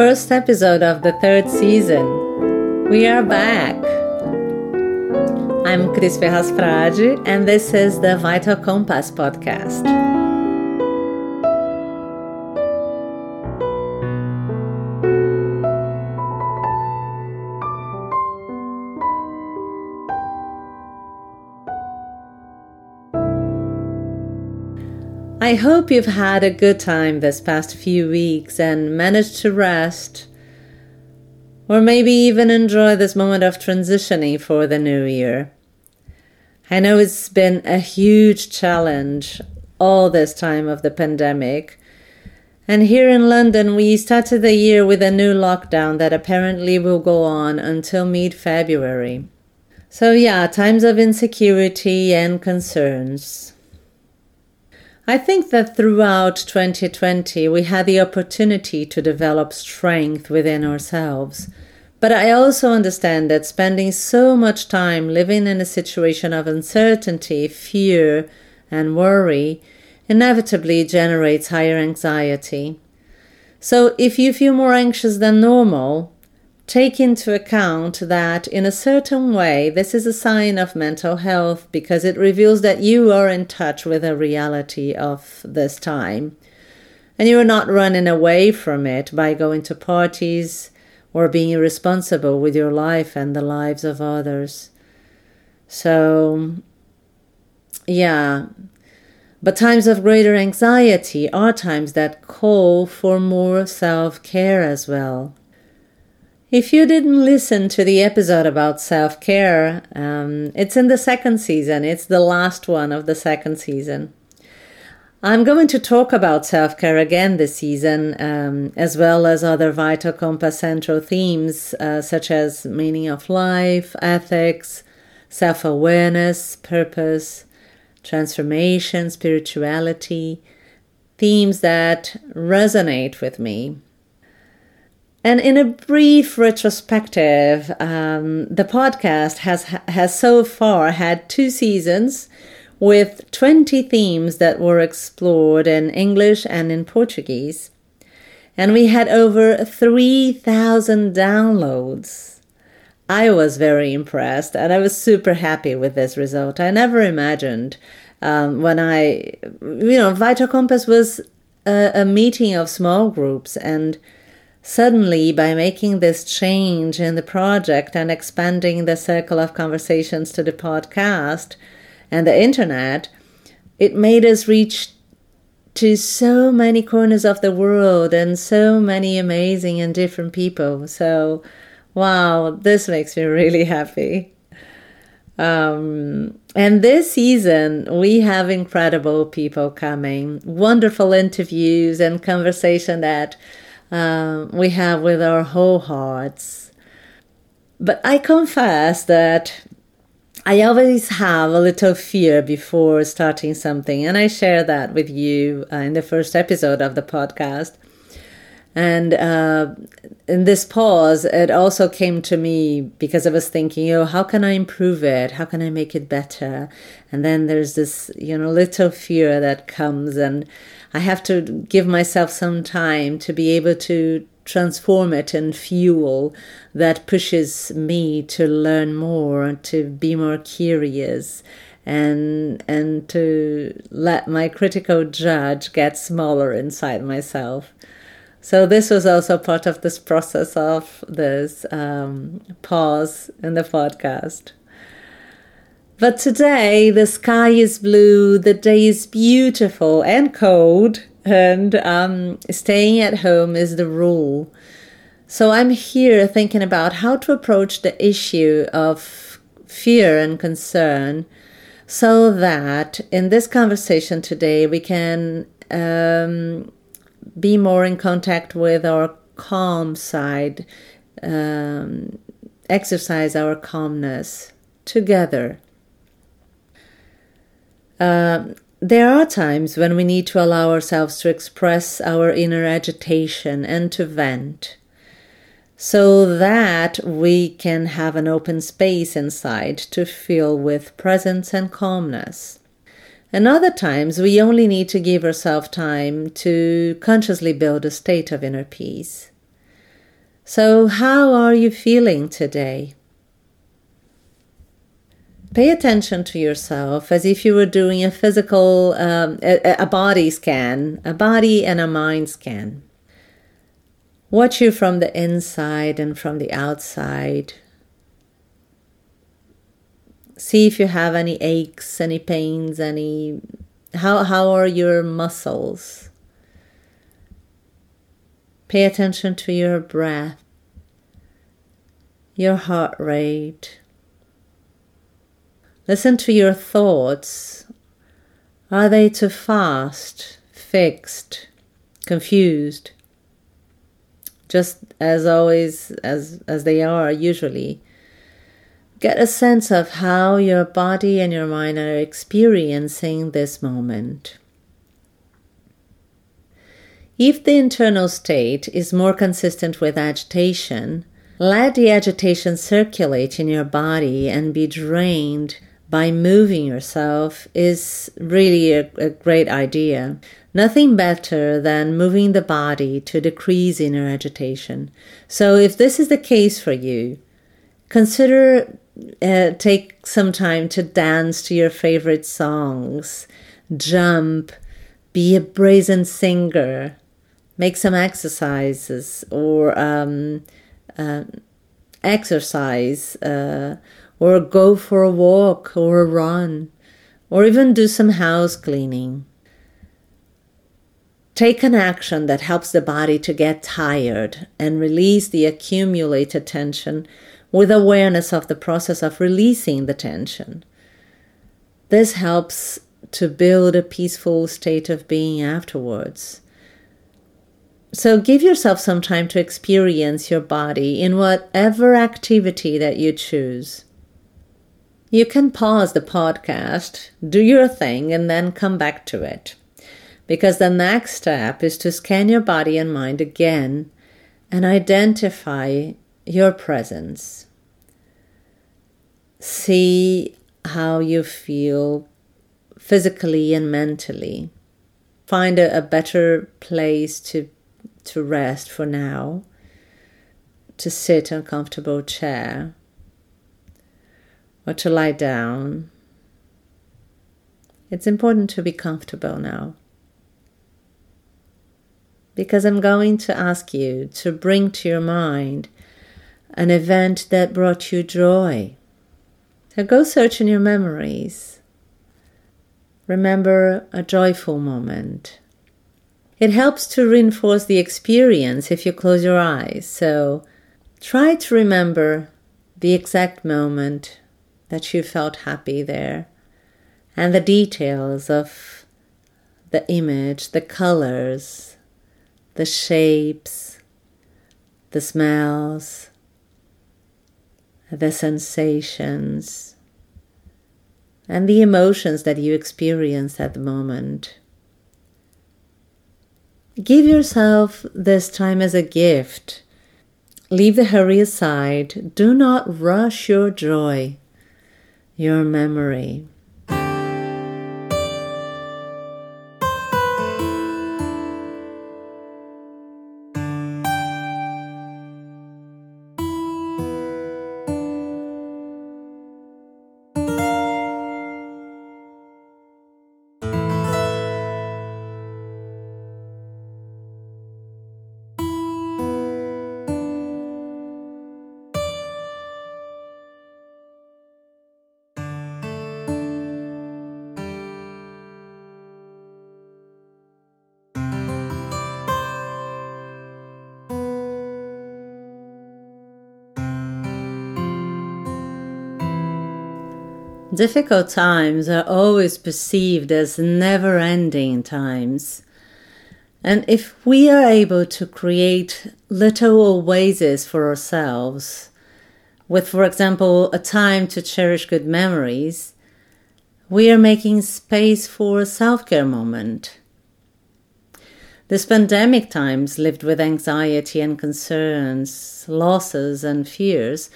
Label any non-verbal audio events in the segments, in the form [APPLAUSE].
first episode of the third season. We are back. I'm Cris Ferraz Frade, and this is the Vital Compass podcast. I hope you've had a good time this past few weeks and managed to rest, or maybe even enjoy this moment of transitioning for the new year. I know it's been a huge challenge all this time of the pandemic. And here in London, we started the year with a new lockdown that apparently will go on until mid February. So, yeah, times of insecurity and concerns. I think that throughout 2020 we had the opportunity to develop strength within ourselves. But I also understand that spending so much time living in a situation of uncertainty, fear, and worry inevitably generates higher anxiety. So if you feel more anxious than normal, take into account that in a certain way this is a sign of mental health because it reveals that you are in touch with the reality of this time. And you're not running away from it by going to parties or being irresponsible with your life and the lives of others. So yeah. But times of greater anxiety are times that call for more self-care as well if you didn't listen to the episode about self care, um, it's in the second season. It's the last one of the second season. I'm going to talk about self care again this season, um, as well as other Vital Compass central themes uh, such as meaning of life, ethics, self awareness, purpose, transformation, spirituality, themes that resonate with me and in a brief retrospective, um, the podcast has has so far had two seasons with 20 themes that were explored in English and in Portuguese. And we had over 3,000 downloads. I was very impressed and I was super happy with this result. I never imagined um, when I, you know, Vital Compass was a, a meeting of small groups and Suddenly, by making this change in the project and expanding the circle of conversations to the podcast and the internet, it made us reach to so many corners of the world and so many amazing and different people. So, wow, this makes me [LAUGHS] really happy. Um, and this season, we have incredible people coming, wonderful interviews and conversation that um, we have with our whole hearts. But I confess that I always have a little fear before starting something, and I share that with you uh, in the first episode of the podcast. And uh, in this pause, it also came to me because I was thinking, oh, how can I improve it? How can I make it better? And then there's this, you know, little fear that comes, and I have to give myself some time to be able to transform it in fuel that pushes me to learn more, to be more curious, and and to let my critical judge get smaller inside myself. So this was also part of this process of this um, pause in the podcast. But today the sky is blue, the day is beautiful and cold, and um, staying at home is the rule. So I'm here thinking about how to approach the issue of fear and concern so that in this conversation today we can um, be more in contact with our calm side, um, exercise our calmness together. Um, there are times when we need to allow ourselves to express our inner agitation and to vent so that we can have an open space inside to fill with presence and calmness. And other times we only need to give ourselves time to consciously build a state of inner peace. So, how are you feeling today? Pay attention to yourself as if you were doing a physical, um, a, a body scan, a body and a mind scan. Watch you from the inside and from the outside. See if you have any aches, any pains, any. How, how are your muscles? Pay attention to your breath, your heart rate. Listen to your thoughts. Are they too fast, fixed, confused? Just as always, as, as they are usually. Get a sense of how your body and your mind are experiencing this moment. If the internal state is more consistent with agitation, let the agitation circulate in your body and be drained by moving yourself is really a, a, great idea. Nothing better than moving the body to decrease inner agitation. So, if this is the case for you, consider uh, take some time to dance to your favorite songs, jump, be a brazen singer, make some exercises or um, uh, exercise. Uh, or go for a walk or a run, or even do some house cleaning. Take an action that helps the body to get tired and release the accumulated tension with awareness of the process of releasing the tension. This helps to build a peaceful state of being afterwards. So give yourself some time to experience your body in whatever activity that you choose. You can pause the podcast, do your thing, and then come back to it. Because the next step is to scan your body and mind again and identify your presence. See how you feel physically and mentally. Find a, a better place to, to rest for now, to sit in a comfortable chair or to lie down. It's important to be comfortable now. Because I'm going to ask you to bring to your mind an event that brought you joy. So go search in your memories. Remember a joyful moment. It helps to reinforce the experience if you close your eyes. So try to remember the exact moment that you felt happy there, and the details of the image, the colors, the shapes, the smells, the sensations, and the emotions that you experience at the moment. Give yourself this time as a gift. Leave the hurry aside. Do not rush your joy your memory. Difficult times are always perceived as never ending times. And if we are able to create little oases for ourselves, with, for example, a time to cherish good memories, we are making space for a self care moment. This pandemic times lived with anxiety and concerns, losses and fears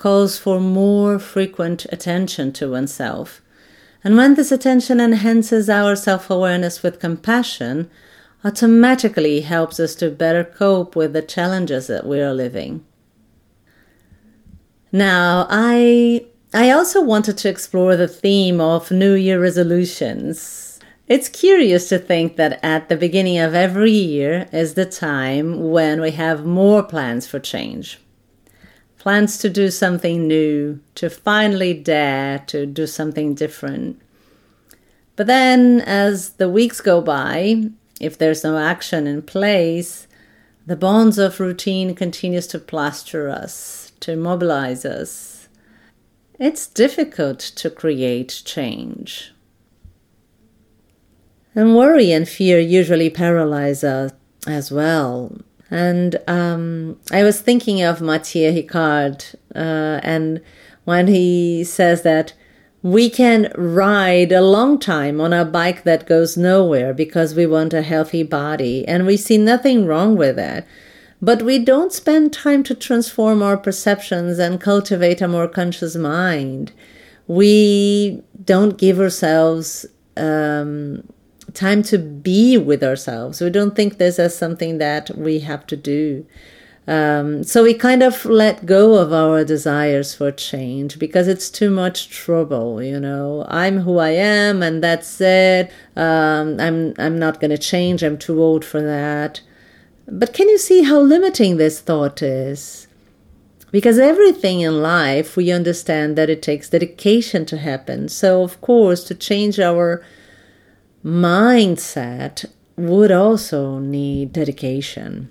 calls for more frequent attention to oneself. And when this attention enhances our self awareness with compassion, automatically helps us to better cope with the challenges that we are living. Now, I I also wanted to explore the theme of New Year resolutions. It's curious to think that at the beginning of every year is the time when we have more plans for change. Plans to do something new, to finally dare to do something different. But then, as the weeks go by, if there's no action in place, the bonds of routine continues to plaster us, to mobilize us. It's difficult to create change. And worry and fear usually paralyze us as well. And um, I was thinking of Mathieu Ricard, uh, and when he says that we can ride a long time on a bike that goes nowhere because we want a healthy body, and we see nothing wrong with that. But we don't spend time to transform our perceptions and cultivate a more conscious mind. We don't give ourselves um, time to be with ourselves. We don't think this as something that we have to do. Um, so we kind of let go of our desires for change because it's too much trouble. You know, I'm who I am, and that's it. Um, I'm I'm not going to change. I'm too old for that. But can you see how limiting this thought is? Because everything in life, we understand that it takes dedication to happen. So, of course, to change our mindset would also need dedication.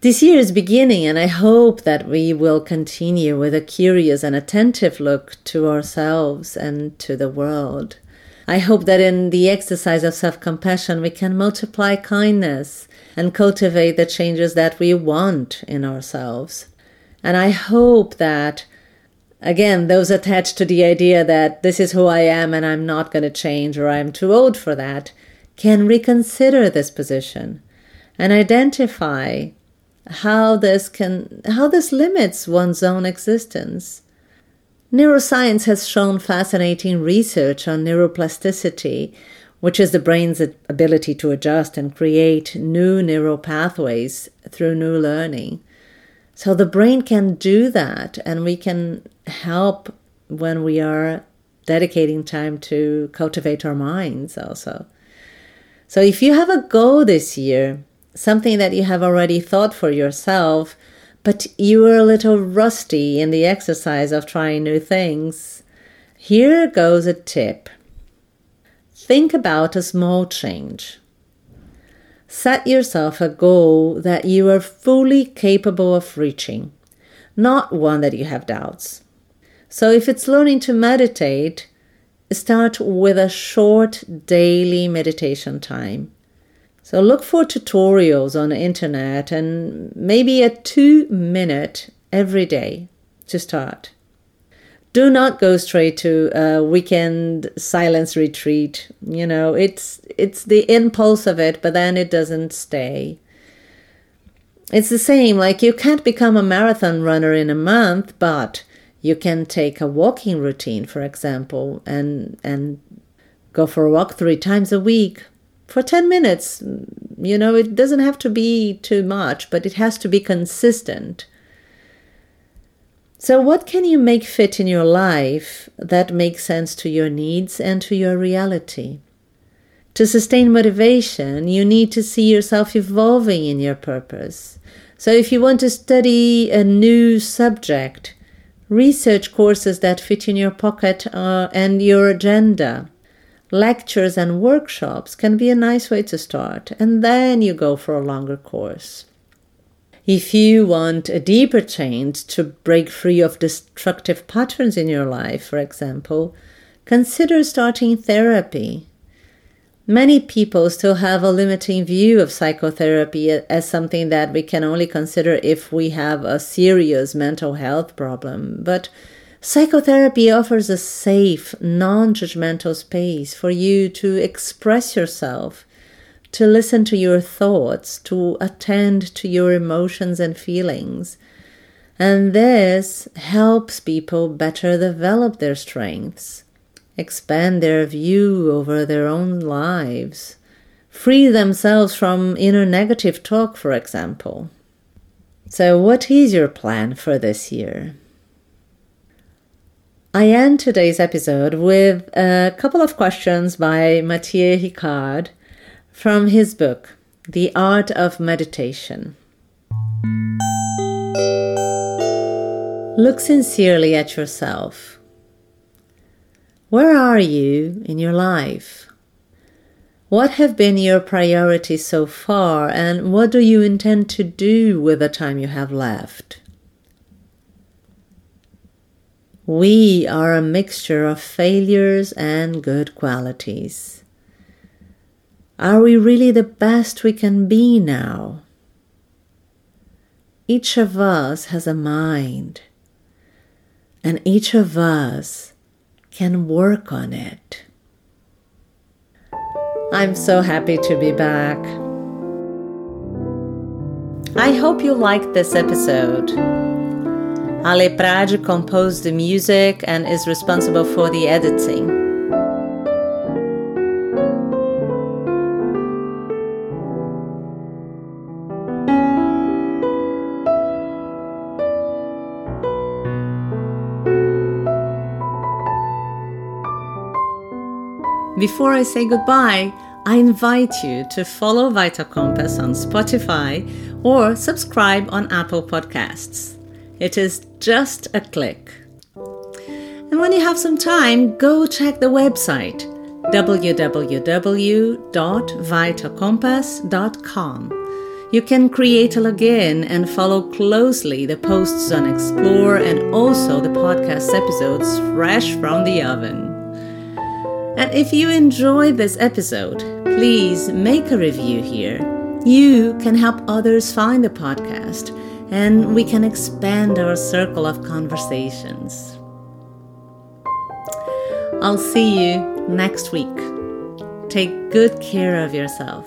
This year is beginning, and I hope that we will continue with a curious and attentive look to ourselves and to the world. I hope that in the exercise of self compassion, we can multiply kindness and cultivate the changes that we want in ourselves. And I hope that Again, those attached to the idea that this is who I am and I'm not going to change or I'm too old for that can reconsider this position and identify how this can how this limits one's own existence. Neuroscience has shown fascinating research on neuroplasticity, which is the brain's ability to adjust and create new neural pathways through new learning. So the brain can do that, and we can help when we are dedicating time to cultivate our minds also. So if you have a goal this year, something that you have already thought for yourself, but you are a little rusty in the exercise of trying new things, here goes a tip. Think about a small change. Set yourself a goal that you are fully capable of reaching, not one that you have doubts. So, if it's learning to meditate, start with a short daily meditation time. So, look for tutorials on the internet and maybe a two minute every day to start do not go straight to a weekend silence retreat. You know, it's it's the impulse of it, but then it doesn't stay. It's the same, like you can't become a marathon runner in a month, but you can take a walking routine, for example, and and go for a walk three times a week for 10 minutes. You know, it doesn't have to be too much, but it has to be consistent. So, what can you make fit in your life that makes sense to your needs and to your reality? To sustain motivation, you need to see yourself evolving in your purpose. So, if you want to study a new subject, research courses that fit in your pocket uh, and your agenda. Lectures and workshops can be a nice way to start, and then you go for a longer course. If you want a deeper change to break free of destructive patterns in your life, for example, consider starting therapy. Many people still have a limiting view of psychotherapy as something that we can only consider if we have a serious mental health problem. But psychotherapy offers a safe, non judgmental space for you to express yourself to listen to your thoughts, to attend to your emotions and feelings. And this helps people better develop their strengths, expand their view over their own lives, free themselves from inner negative talk, for example. So, what is your plan for this year? I end today's episode with a couple of questions by Mathieu Ricard from his book, The Art of Meditation. Look sincerely at yourself. Where are you in your life? What have been your priorities so far, and what do you intend to do with the time you have left? We are a mixture of failures and good qualities. Are we really the best we can be now? Each of us has a mind, and each of us can work on it. I'm so happy to be back. I hope you liked this episode. Ale Prade composed the music and is responsible for the editing. Before I say goodbye, I invite you to follow Vital Compass on Spotify or subscribe on Apple Podcasts. It is just a click. And when you have some time, go check the website www.vitalcompass.com. You can create a login and follow closely the posts on Explore and also the podcast episodes fresh from the oven. And if you enjoyed this episode, please make a review here. You can help others find the podcast, and we can expand our circle of conversations. I'll see you next week. Take good care of yourself.